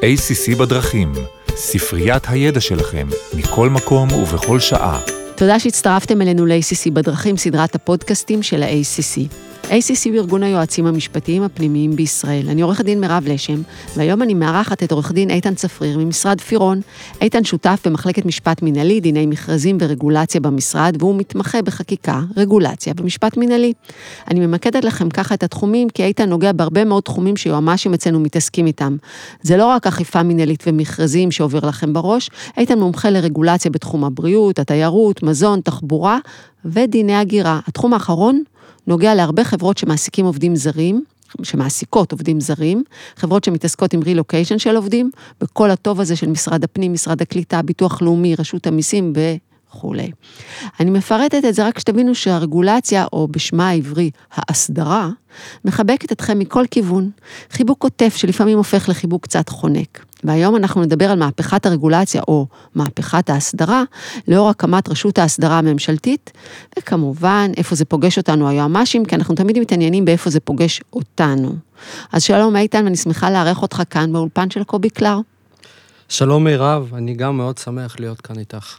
ACC בדרכים, ספריית הידע שלכם, מכל מקום ובכל שעה. תודה שהצטרפתם אלינו ל-ACC בדרכים, סדרת הפודקאסטים של ה-ACC. ACC הוא ארגון היועצים המשפטיים הפנימיים בישראל. אני עורכת דין מירב לשם, והיום אני מארחת את עורך דין איתן צפריר ממשרד פירון. איתן שותף במחלקת משפט מינהלי, דיני מכרזים ורגולציה במשרד, והוא מתמחה בחקיקה, רגולציה ומשפט מינהלי. אני ממקדת לכם ככה את התחומים, כי איתן נוגע בהרבה מאוד תחומים שיועמ"שים אצלנו מתעסקים איתם. זה לא רק אכיפה מינהלית ומכרזים שעובר לכם בראש, איתן מומחה לרגולציה בתחום הבריאות, התיירות, מזון, תחבורה ודיני הגירה. התחום האחרון נוגע להרבה חברות שמעסיקים עובדים זרים, שמעסיקות עובדים זרים, חברות שמתעסקות עם רילוקיישן של עובדים, וכל הטוב הזה של משרד הפנים, משרד הקליטה, ביטוח לאומי, רשות המיסים וכולי. אני מפרטת את זה רק שתבינו שהרגולציה, או בשמה העברי, ההסדרה, מחבקת אתכם מכל כיוון. חיבוק עוטף שלפעמים הופך לחיבוק קצת חונק. והיום אנחנו נדבר על מהפכת הרגולציה או מהפכת ההסדרה, לאור הקמת רשות ההסדרה הממשלתית, וכמובן, איפה זה פוגש אותנו היועמ"שים, כי אנחנו תמיד מתעניינים באיפה זה פוגש אותנו. אז שלום איתן, ואני שמחה לארח אותך כאן באולפן של קובי קלר. שלום מירב, אני גם מאוד שמח להיות כאן איתך.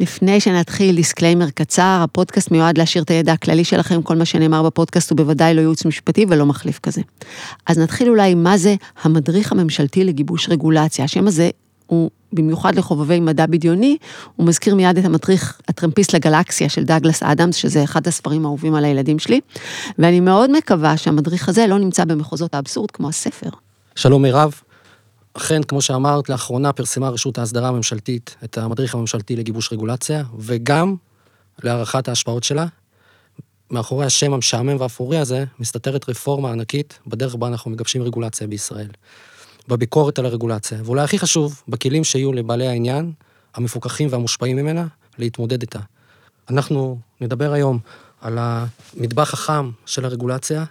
לפני שנתחיל, disclaimer קצר, הפודקאסט מיועד להעשיר את הידע הכללי שלכם, כל מה שנאמר בפודקאסט הוא בוודאי לא ייעוץ משפטי ולא מחליף כזה. אז נתחיל אולי מה זה המדריך הממשלתי לגיבוש רגולציה. השם הזה הוא במיוחד לחובבי מדע בדיוני, הוא מזכיר מיד את המדריך הטרמפיסט לגלקסיה של דאגלס אדמס, שזה אחד הספרים האהובים על הילדים שלי, ואני מאוד מקווה שהמדריך הזה לא נמצא במחוזות האבסורד כמו הספר. שלום מירב, אכן, כמו שאמרת, לאחרונה פרסמה רשות ההסדרה הממשלתית את המדריך הממשלתי לגיבוש רגולציה, וגם להערכת ההשפעות שלה. מאחורי השם המשעמם והאפורי הזה, מסתתרת רפורמה ענקית בדרך בה אנחנו מגבשים רגולציה בישראל. בביקורת על הרגולציה, ואולי הכי חשוב, בכלים שיהיו לבעלי העניין, המפוקחים והמושפעים ממנה, להתמודד איתה. אנחנו נדבר היום על המטבח החם של הרגולציה,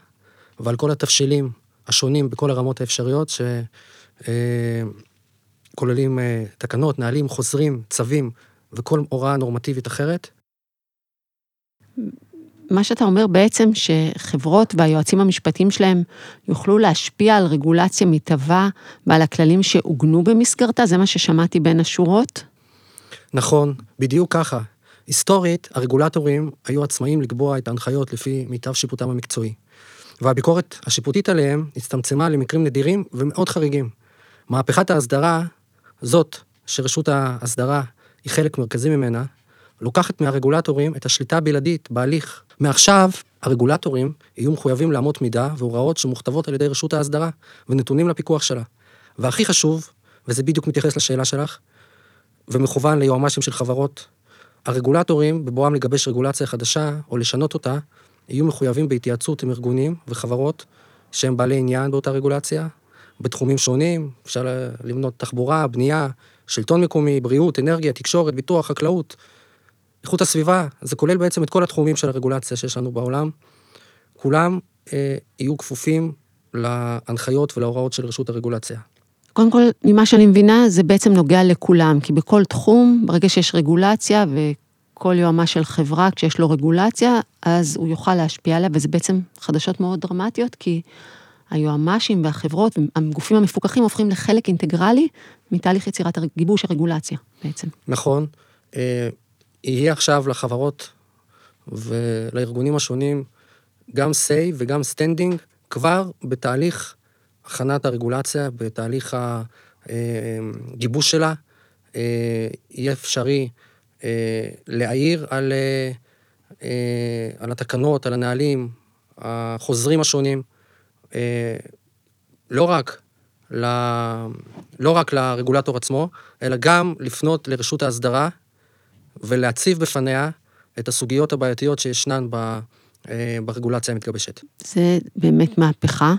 ועל כל התבשילים השונים בכל הרמות האפשריות, ש... אה, כוללים אה, תקנות, נהלים, חוזרים, צווים וכל הוראה נורמטיבית אחרת. מה שאתה אומר בעצם שחברות והיועצים המשפטיים שלהם יוכלו להשפיע על רגולציה מתהווה ועל הכללים שעוגנו במסגרתה? זה מה ששמעתי בין השורות? נכון, בדיוק ככה. היסטורית, הרגולטורים היו עצמאים לקבוע את ההנחיות לפי מיטב שיפוטם המקצועי. והביקורת השיפוטית עליהם הצטמצמה למקרים נדירים ומאוד חריגים. מהפכת ההסדרה, זאת שרשות ההסדרה היא חלק מרכזי ממנה, לוקחת מהרגולטורים את השליטה הבלעדית בהליך. מעכשיו, הרגולטורים יהיו מחויבים לאמות מידה והוראות שמוכתבות על ידי רשות ההסדרה ונתונים לפיקוח שלה. והכי חשוב, וזה בדיוק מתייחס לשאלה שלך, ומכוון ליועמ"שים של חברות, הרגולטורים, בבואם לגבש רגולציה חדשה או לשנות אותה, יהיו מחויבים בהתייעצות עם ארגונים וחברות שהם בעלי עניין באותה רגולציה, בתחומים שונים, אפשר למנות תחבורה, בנייה, שלטון מקומי, בריאות, אנרגיה, תקשורת, ביטוח, חקלאות, איכות הסביבה, זה כולל בעצם את כל התחומים של הרגולציה שיש לנו בעולם. כולם אה, יהיו כפופים להנחיות ולהוראות של רשות הרגולציה. קודם כל, ממה שאני מבינה, זה בעצם נוגע לכולם, כי בכל תחום, ברגע שיש רגולציה וכל יועמ"ש של חברה, כשיש לו רגולציה, אז הוא יוכל להשפיע עליה, וזה בעצם חדשות מאוד דרמטיות, כי היועמ"שים והחברות, הגופים המפוקחים הופכים לחלק אינטגרלי מתהליך יצירת גיבוש הרגולציה בעצם. נכון. אה, יהיה עכשיו לחברות ולארגונים השונים גם say וגם standing כבר בתהליך הכנת הרגולציה, בתהליך הגיבוש אה, שלה. אה, יהיה אפשרי להעיר על, על התקנות, על הנהלים, החוזרים השונים. אה, לא רק, ל... לא רק לרגולטור עצמו, אלא גם לפנות לרשות ההסדרה ולהציב בפניה את הסוגיות הבעייתיות שישנן ב... אה, ברגולציה המתגבשת. זה באמת מהפכה.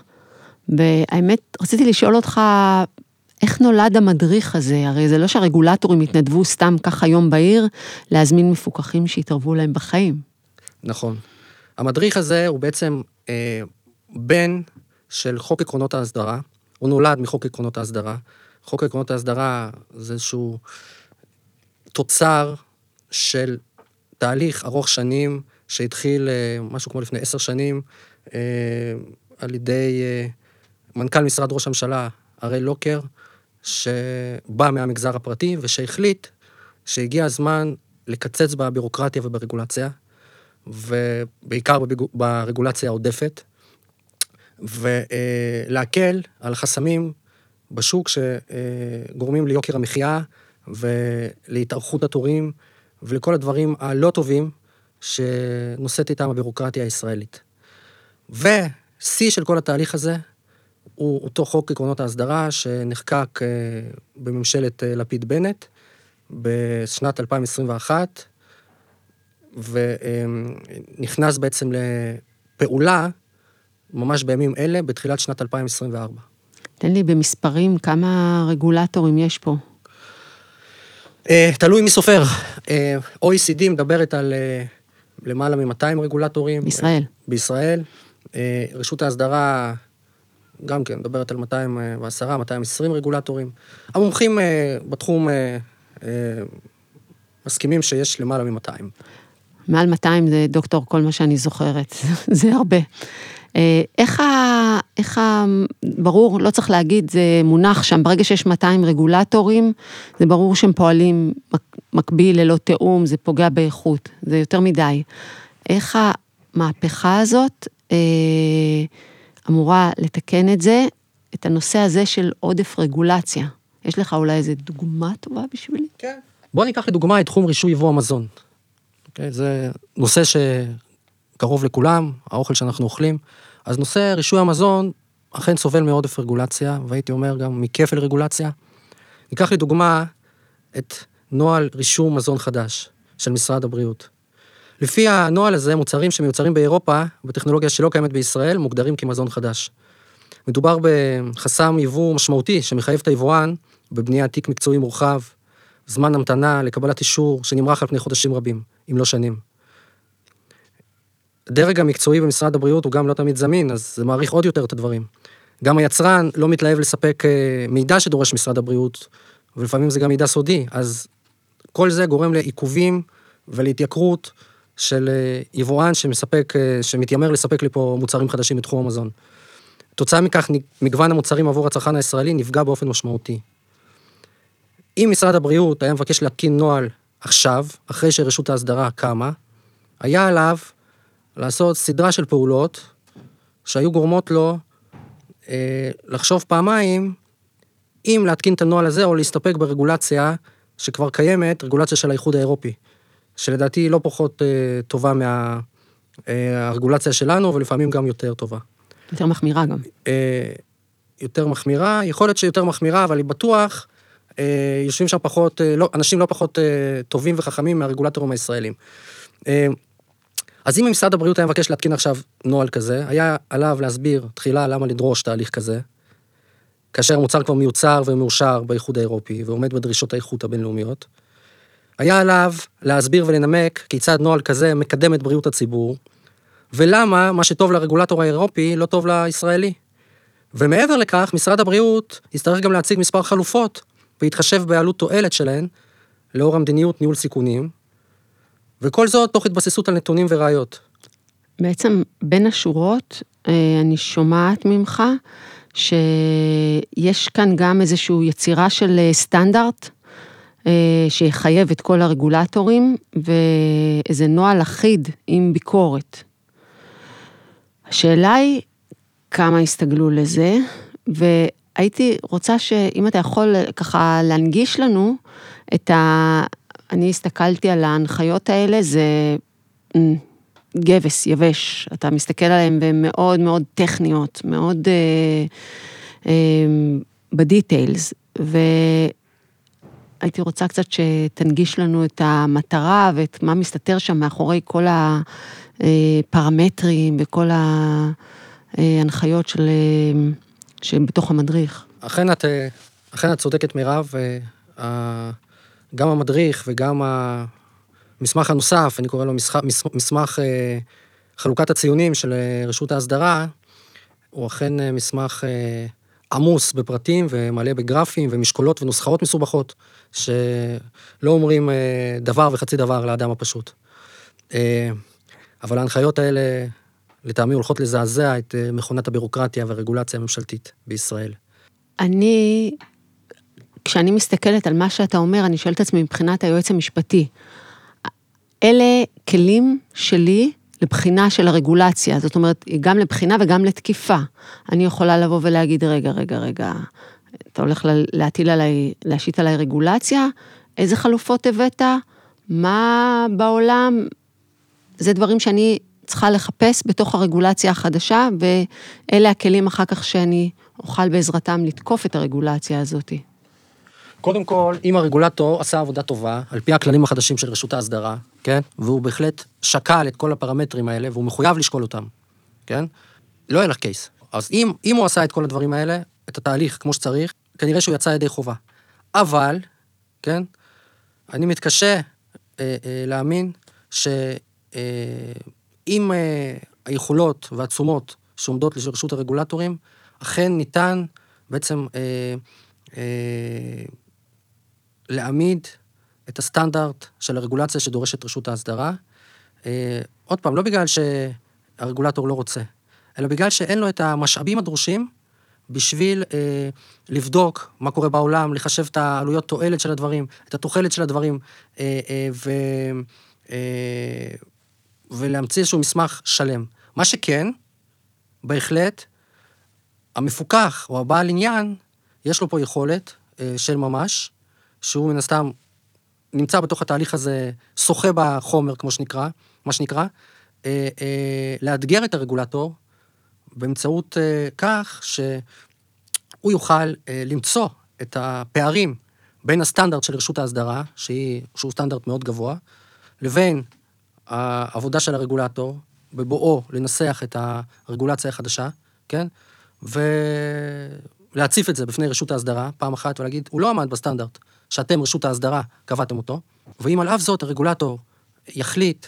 והאמת, רציתי לשאול אותך, איך נולד המדריך הזה? הרי זה לא שהרגולטורים התנדבו סתם ככה יום בהיר להזמין מפוקחים שיתערבו להם בחיים. נכון. המדריך הזה הוא בעצם אה, בן של חוק עקרונות ההסדרה, הוא נולד מחוק עקרונות ההסדרה. חוק עקרונות ההסדרה זה איזשהו תוצר של תהליך ארוך שנים שהתחיל אה, משהו כמו לפני עשר שנים אה, על ידי אה, מנכ"ל משרד ראש הממשלה, הראל לוקר, שבא מהמגזר הפרטי ושהחליט שהגיע הזמן לקצץ בבירוקרטיה וברגולציה, ובעיקר ברגולציה העודפת, ולהקל על חסמים בשוק שגורמים ליוקר המחיה ולהתארכות התורים ולכל הדברים הלא טובים שנושאת איתם הבירוקרטיה הישראלית. ושיא של כל התהליך הזה הוא אותו חוק עקרונות ההסדרה שנחקק אה, בממשלת אה, לפיד-בנט בשנת 2021, ונכנס בעצם לפעולה ממש בימים אלה, בתחילת שנת 2024. תן לי במספרים כמה רגולטורים יש פה. אה, תלוי מי סופר. אה, OECD מדברת על אה, למעלה מ-200 רגולטורים. בישראל. בישראל. רשות ההסדרה גם כן מדברת על 210, 220 רגולטורים. המומחים אה, בתחום אה, אה, מסכימים שיש למעלה מ-200. מעל 200 זה דוקטור, כל מה שאני זוכרת. זה הרבה. אה, איך ה... איך ה... ברור, לא צריך להגיד, זה מונח שם, ברגע שיש 200 רגולטורים, זה ברור שהם פועלים מק- מקביל ללא תיאום, זה פוגע באיכות, זה יותר מדי. איך המהפכה הזאת אה, אמורה לתקן את זה, את הנושא הזה של עודף רגולציה? יש לך אולי איזו דוגמה טובה בשבילי? כן. בוא ניקח לדוגמה את תחום רישוי יבוא המזון. אוקיי? זה נושא שקרוב לכולם, האוכל שאנחנו אוכלים. אז נושא רישוי המזון אכן סובל מעודף רגולציה, והייתי אומר גם מכפל רגולציה. ניקח לדוגמה את נוהל רישום מזון חדש של משרד הבריאות. לפי הנוהל הזה, מוצרים שמיוצרים באירופה, בטכנולוגיה שלא קיימת בישראל, מוגדרים כמזון חדש. מדובר בחסם יבוא משמעותי שמחייב את היבואן בבניית תיק מקצועי מורחב, זמן המתנה לקבלת אישור שנמרח על פני חודשים רבים, אם לא שנים. הדרג המקצועי במשרד הבריאות הוא גם לא תמיד זמין, אז זה מעריך עוד יותר את הדברים. גם היצרן לא מתלהב לספק אה, מידע שדורש משרד הבריאות, ולפעמים זה גם מידע סודי, אז כל זה גורם לעיכובים ולהתייקרות של אה, יבואן שמספק, אה, שמתיימר לספק לי פה מוצרים חדשים בתחום המזון. תוצאה מכך, מגוון המוצרים עבור הצרכן הישראלי נפגע באופן משמעותי. אם משרד הבריאות היה מבקש להתקין נוהל עכשיו, אחרי שרשות ההסדרה קמה, היה עליו לעשות סדרה של פעולות שהיו גורמות לו אה, לחשוב פעמיים אם להתקין את הנוהל הזה או להסתפק ברגולציה שכבר קיימת, רגולציה של האיחוד האירופי, שלדעתי היא לא פחות אה, טובה מהרגולציה אה, שלנו ולפעמים גם יותר טובה. יותר מחמירה גם. אה, יותר מחמירה, יכול להיות שיותר מחמירה, אבל היא בטוח, אה, יושבים שם פחות, אה, לא, אנשים לא פחות אה, טובים וחכמים מהרגולטורים הישראלים. אה, אז אם משרד הבריאות היה מבקש להתקין עכשיו נוהל כזה, היה עליו להסביר תחילה למה לדרוש תהליך כזה, כאשר המוצר כבר מיוצר ומאושר באיחוד האירופי ועומד בדרישות האיכות הבינלאומיות. היה עליו להסביר ולנמק כיצד נוהל כזה מקדם את בריאות הציבור, ולמה מה שטוב לרגולטור האירופי לא טוב לישראלי. ומעבר לכך, משרד הבריאות יצטרך גם להציג מספר חלופות, ויתחשב בעלות תועלת שלהן, לאור המדיניות ניהול סיכונים, וכל זאת תוך התבססות על נתונים וראיות. בעצם בין השורות, אה, אני שומעת ממך שיש כאן גם איזושהי יצירה של אה, סטנדרט אה, שיחייב את כל הרגולטורים ואיזה נוהל אחיד עם ביקורת. השאלה היא כמה הסתגלו לזה, והייתי רוצה שאם אתה יכול ככה להנגיש לנו את ה... אני הסתכלתי על ההנחיות האלה, זה אמ, גבס, יבש, אתה מסתכל עליהן והן מאוד מאוד טכניות, מאוד אה, אה, בדיטיילס, והייתי רוצה קצת שתנגיש לנו את המטרה ואת מה מסתתר שם מאחורי כל הפרמטרים וכל ההנחיות של, שבתוך המדריך. אכן את, אכן את צודקת מירב, גם המדריך וגם המסמך הנוסף, אני קורא לו מסמך, מסמך חלוקת הציונים של רשות ההסדרה, הוא אכן מסמך עמוס בפרטים ומלא בגרפים ומשקולות ונוסחאות מסובכות, שלא אומרים דבר וחצי דבר לאדם הפשוט. אבל ההנחיות האלה, לטעמי, הולכות לזעזע את מכונת הבירוקרטיה והרגולציה הממשלתית בישראל. אני כשאני מסתכלת על מה שאתה אומר, אני שואלת את עצמי מבחינת היועץ המשפטי. אלה כלים שלי לבחינה של הרגולציה, זאת אומרת, גם לבחינה וגם לתקיפה. אני יכולה לבוא ולהגיד, רגע, רגע, רגע, אתה הולך להטיל עליי, להשית עליי רגולציה, איזה חלופות הבאת, מה בעולם, זה דברים שאני צריכה לחפש בתוך הרגולציה החדשה, ואלה הכלים אחר כך שאני אוכל בעזרתם לתקוף את הרגולציה הזאת. קודם כל, אם הרגולטור עשה עבודה טובה, על פי הכללים החדשים של רשות ההסדרה, כן? והוא בהחלט שקל את כל הפרמטרים האלה, והוא מחויב לשקול אותם, כן? לא יהיה לך קייס. אז אם, אם הוא עשה את כל הדברים האלה, את התהליך כמו שצריך, כנראה שהוא יצא ידי חובה. אבל, כן? אני מתקשה אה, אה, להאמין שאם אה, אה, היכולות והתשומות שעומדות לרשות הרגולטורים, אכן ניתן בעצם אה, אה, להעמיד את הסטנדרט של הרגולציה שדורשת רשות ההסדרה. אה, עוד פעם, לא בגלל שהרגולטור לא רוצה, אלא בגלל שאין לו את המשאבים הדרושים בשביל אה, לבדוק מה קורה בעולם, לחשב את העלויות תועלת של הדברים, את התוחלת של הדברים, אה, אה, ו, אה, ולהמציא איזשהו מסמך שלם. מה שכן, בהחלט, המפוקח או הבעל עניין, יש לו פה יכולת אה, של ממש, שהוא מן הסתם נמצא בתוך התהליך הזה, שוחה בחומר, כמו שנקרא, מה שנקרא, אה, אה, לאתגר את הרגולטור באמצעות אה, כך שהוא יוכל אה, למצוא את הפערים בין הסטנדרט של רשות ההסדרה, שהיא, שהוא סטנדרט מאוד גבוה, לבין העבודה של הרגולטור, בבואו לנסח את הרגולציה החדשה, כן? ולהציף את זה בפני רשות ההסדרה, פעם אחת, ולהגיד, הוא לא עמד בסטנדרט שאתם, רשות ההסדרה, קבעתם אותו, ואם על אף זאת הרגולטור יחליט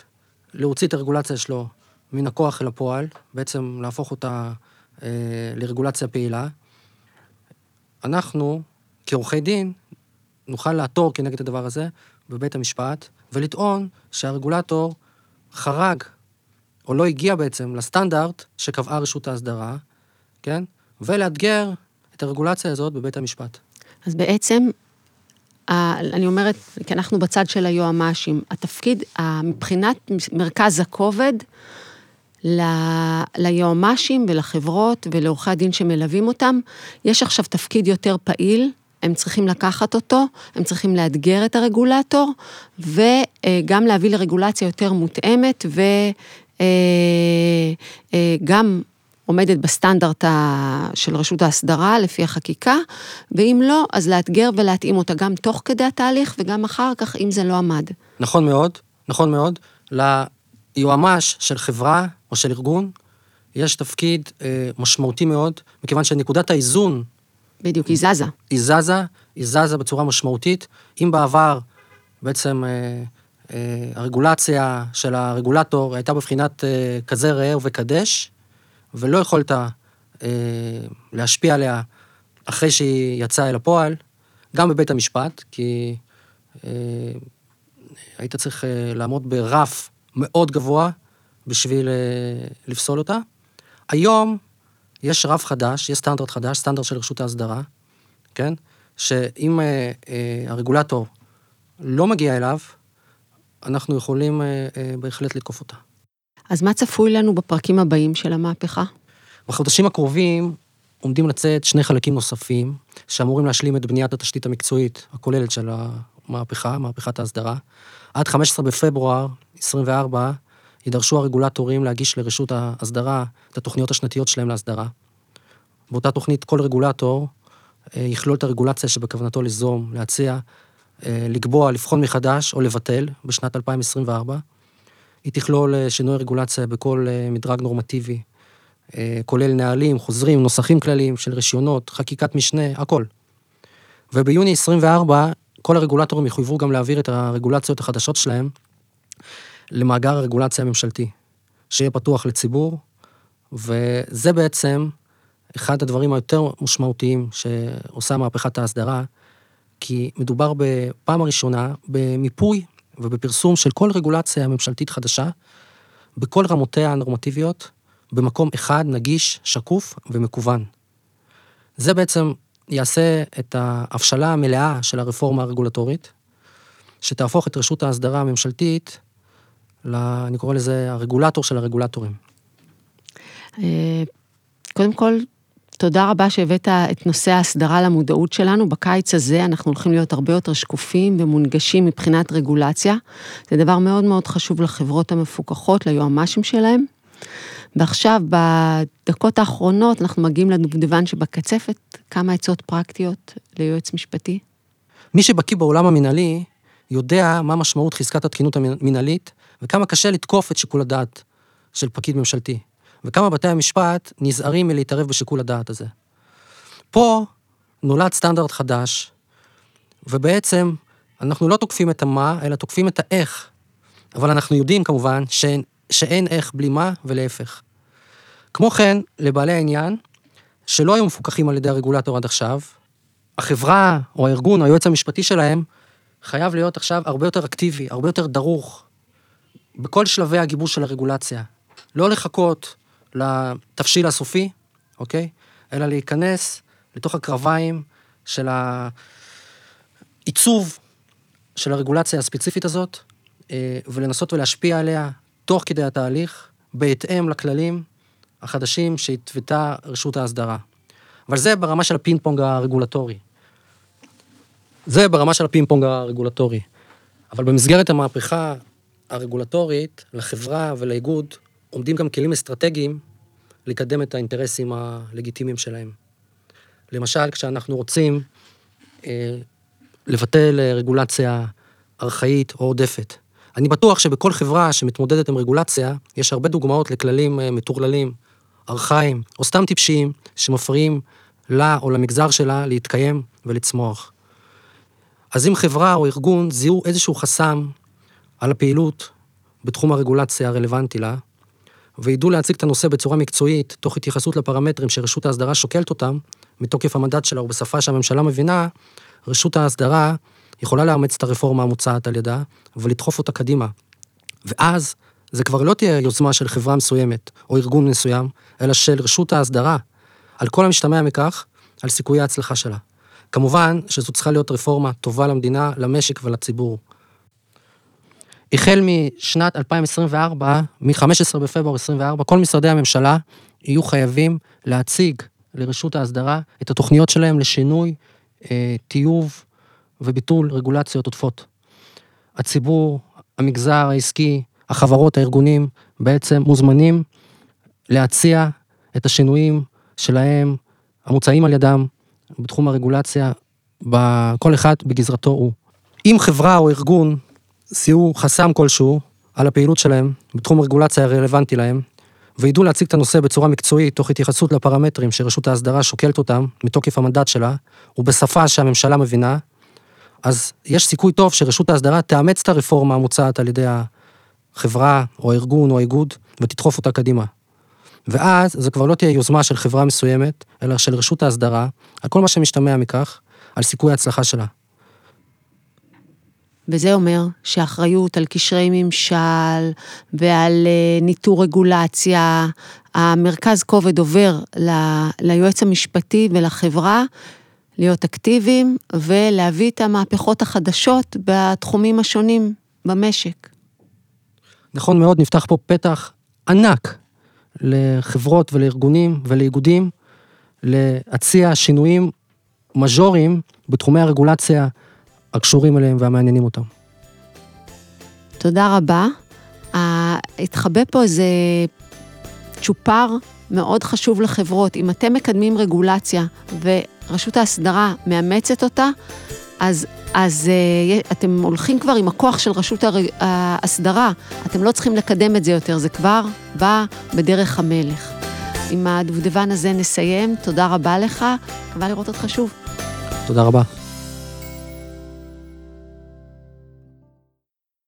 להוציא את הרגולציה שלו מן הכוח אל הפועל, בעצם להפוך אותה אה, לרגולציה פעילה, אנחנו, כעורכי דין, נוכל לעתור כנגד הדבר הזה בבית המשפט, ולטעון שהרגולטור חרג, או לא הגיע בעצם לסטנדרט שקבעה רשות ההסדרה, כן? ולאתגר את הרגולציה הזאת בבית המשפט. אז בעצם אני אומרת, כי אנחנו בצד של היועמ"שים, התפקיד, מבחינת מרכז הכובד. ליועמ"שים ולחברות ולעורכי הדין שמלווים אותם, יש עכשיו תפקיד יותר פעיל, הם צריכים לקחת אותו, הם צריכים לאתגר את הרגולטור, וגם להביא לרגולציה יותר מותאמת, וגם עומדת בסטנדרט של רשות ההסדרה לפי החקיקה, ואם לא, אז לאתגר ולהתאים אותה גם תוך כדי התהליך וגם אחר כך, אם זה לא עמד. נכון מאוד, נכון מאוד. ליועמ"ש של חברה או של ארגון, יש תפקיד אה, משמעותי מאוד, מכיוון שנקודת האיזון... בדיוק, היא זזה. היא זזה, היא זזה בצורה משמעותית. אם בעבר בעצם אה, אה, הרגולציה של הרגולטור הייתה בבחינת אה, כזה ראה וקדש, ולא יכולת אה, להשפיע עליה אחרי שהיא יצאה אל הפועל, גם בבית המשפט, כי אה, היית צריך אה, לעמוד ברף מאוד גבוה בשביל אה, לפסול אותה. היום יש רף חדש, יש סטנדרט חדש, סטנדרט של רשות ההסדרה, כן? שאם אה, אה, הרגולטור לא מגיע אליו, אנחנו יכולים אה, אה, בהחלט לתקוף אותה. אז מה צפוי לנו בפרקים הבאים של המהפכה? בחודשים הקרובים עומדים לצאת שני חלקים נוספים, שאמורים להשלים את בניית התשתית המקצועית הכוללת של המהפכה, מהפכת ההסדרה. עד 15 בפברואר 24 יידרשו הרגולטורים להגיש לרשות ההסדרה את התוכניות השנתיות שלהם להסדרה. באותה תוכנית כל רגולטור אה, יכלול את הרגולציה שבכוונתו ליזום, להציע, אה, לקבוע, לבחון מחדש או לבטל בשנת 2024. היא תכלול אה, שינוי רגולציה בכל אה, מדרג נורמטיבי, אה, כולל נהלים, חוזרים, נוסחים כלליים של רישיונות, חקיקת משנה, הכל. וביוני 24, כל הרגולטורים יחויבו גם להעביר את הרגולציות החדשות שלהם למאגר הרגולציה הממשלתי, שיהיה פתוח לציבור, וזה בעצם אחד הדברים היותר משמעותיים שעושה מהפכת ההסדרה, כי מדובר בפעם הראשונה במיפוי ובפרסום של כל רגולציה ממשלתית חדשה, בכל רמותיה הנורמטיביות, במקום אחד, נגיש, שקוף ומקוון. זה בעצם יעשה את ההבשלה המלאה של הרפורמה הרגולטורית, שתהפוך את רשות ההסדרה הממשלתית, ל, אני קורא לזה הרגולטור של הרגולטורים. אה, קודם כל, תודה רבה שהבאת את נושא ההסדרה למודעות שלנו. בקיץ הזה אנחנו הולכים להיות הרבה יותר שקופים ומונגשים מבחינת רגולציה. זה דבר מאוד מאוד חשוב לחברות המפוקחות, ליועמ"שים שלהם. ועכשיו, בדקות האחרונות, אנחנו מגיעים לדובדבן שבקצפת, כמה עצות פרקטיות ליועץ משפטי. מי שבקיא בעולם המינהלי, יודע מה משמעות חזקת התקינות המינהלית, וכמה קשה לתקוף את שיקול הדעת של פקיד ממשלתי. וכמה בתי המשפט נזהרים מלהתערב בשיקול הדעת הזה. פה נולד סטנדרט חדש, ובעצם אנחנו לא תוקפים את המה, אלא תוקפים את האיך. אבל אנחנו יודעים כמובן שאין, שאין איך בלי מה ולהפך. כמו כן, לבעלי העניין, שלא היו מפוקחים על ידי הרגולטור עד עכשיו, החברה או הארגון, או היועץ המשפטי שלהם, חייב להיות עכשיו הרבה יותר אקטיבי, הרבה יותר דרוך, בכל שלבי הגיבוש של הרגולציה. לא לחכות לתבשיל הסופי, אוקיי? אלא להיכנס לתוך הקרביים של העיצוב של הרגולציה הספציפית הזאת, אה, ולנסות ולהשפיע עליה תוך כדי התהליך, בהתאם לכללים החדשים שהתוותה רשות ההסדרה. אבל זה ברמה של הפינג פונג הרגולטורי. זה ברמה של הפינג פונג הרגולטורי. אבל במסגרת המהפכה הרגולטורית, לחברה ולאיגוד, עומדים גם כלים אסטרטגיים לקדם את האינטרסים הלגיטימיים שלהם. למשל, כשאנחנו רוצים אה, לבטל רגולציה ארכאית או עודפת. אני בטוח שבכל חברה שמתמודדת עם רגולציה, יש הרבה דוגמאות לכללים אה, מטורללים, ארכאיים, או סתם טיפשיים, שמפריעים לה או למגזר שלה להתקיים ולצמוח. אז אם חברה או ארגון זיהו איזשהו חסם על הפעילות בתחום הרגולציה הרלוונטי לה, וידעו להציג את הנושא בצורה מקצועית, תוך התייחסות לפרמטרים שרשות ההסדרה שוקלת אותם, מתוקף המנדט שלה ובשפה שהממשלה מבינה, רשות ההסדרה יכולה לאמץ את הרפורמה המוצעת על ידה, ולדחוף אותה קדימה. ואז, זה כבר לא תהיה יוזמה של חברה מסוימת, או ארגון מסוים, אלא של רשות ההסדרה, על כל המשתמע מכך, על סיכויי ההצלחה שלה. כמובן שזו צריכה להיות רפורמה טובה למדינה, למשק ולציבור. החל משנת 2024, מ-15 בפברואר 24, כל משרדי הממשלה יהיו חייבים להציג לרשות ההסדרה את התוכניות שלהם לשינוי, אה, טיוב וביטול רגולציות עודפות. הציבור, המגזר העסקי, החברות, הארגונים, בעצם מוזמנים להציע את השינויים שלהם, המוצעים על ידם, בתחום הרגולציה, כל אחד בגזרתו הוא. אם חברה או ארגון זיהו חסם כלשהו על הפעילות שלהם בתחום הרגולציה הרלוונטי להם, וידעו להציג את הנושא בצורה מקצועית, תוך התייחסות לפרמטרים שרשות ההסדרה שוקלת אותם, מתוקף המנדט שלה, ובשפה שהממשלה מבינה, אז יש סיכוי טוב שרשות ההסדרה תאמץ את הרפורמה המוצעת על ידי החברה, או הארגון, או האיגוד, ותדחוף אותה קדימה. ואז זו כבר לא תהיה יוזמה של חברה מסוימת, אלא של רשות ההסדרה, על כל מה שמשתמע מכך, על סיכוי ההצלחה שלה. וזה אומר שאחריות על קשרי ממשל ועל אה, ניטור רגולציה, המרכז כובד עובר ל, ליועץ המשפטי ולחברה להיות אקטיביים ולהביא את המהפכות החדשות בתחומים השונים במשק. נכון מאוד, נפתח פה פתח ענק לחברות ולארגונים ולאיגודים להציע שינויים מז'וריים בתחומי הרגולציה הקשורים אליהם והמעניינים אותם. תודה רבה. התחבא פה איזה צ'ופר מאוד חשוב לחברות. אם אתם מקדמים רגולציה ורשות ההסדרה מאמצת אותה, אז, אז uh, אתם הולכים כבר עם הכוח של רשות ההסדרה, אתם לא צריכים לקדם את זה יותר, זה כבר בא בדרך המלך. עם הדובדבן הזה נסיים, תודה רבה לך, מקווה לראות אותך שוב. תודה רבה.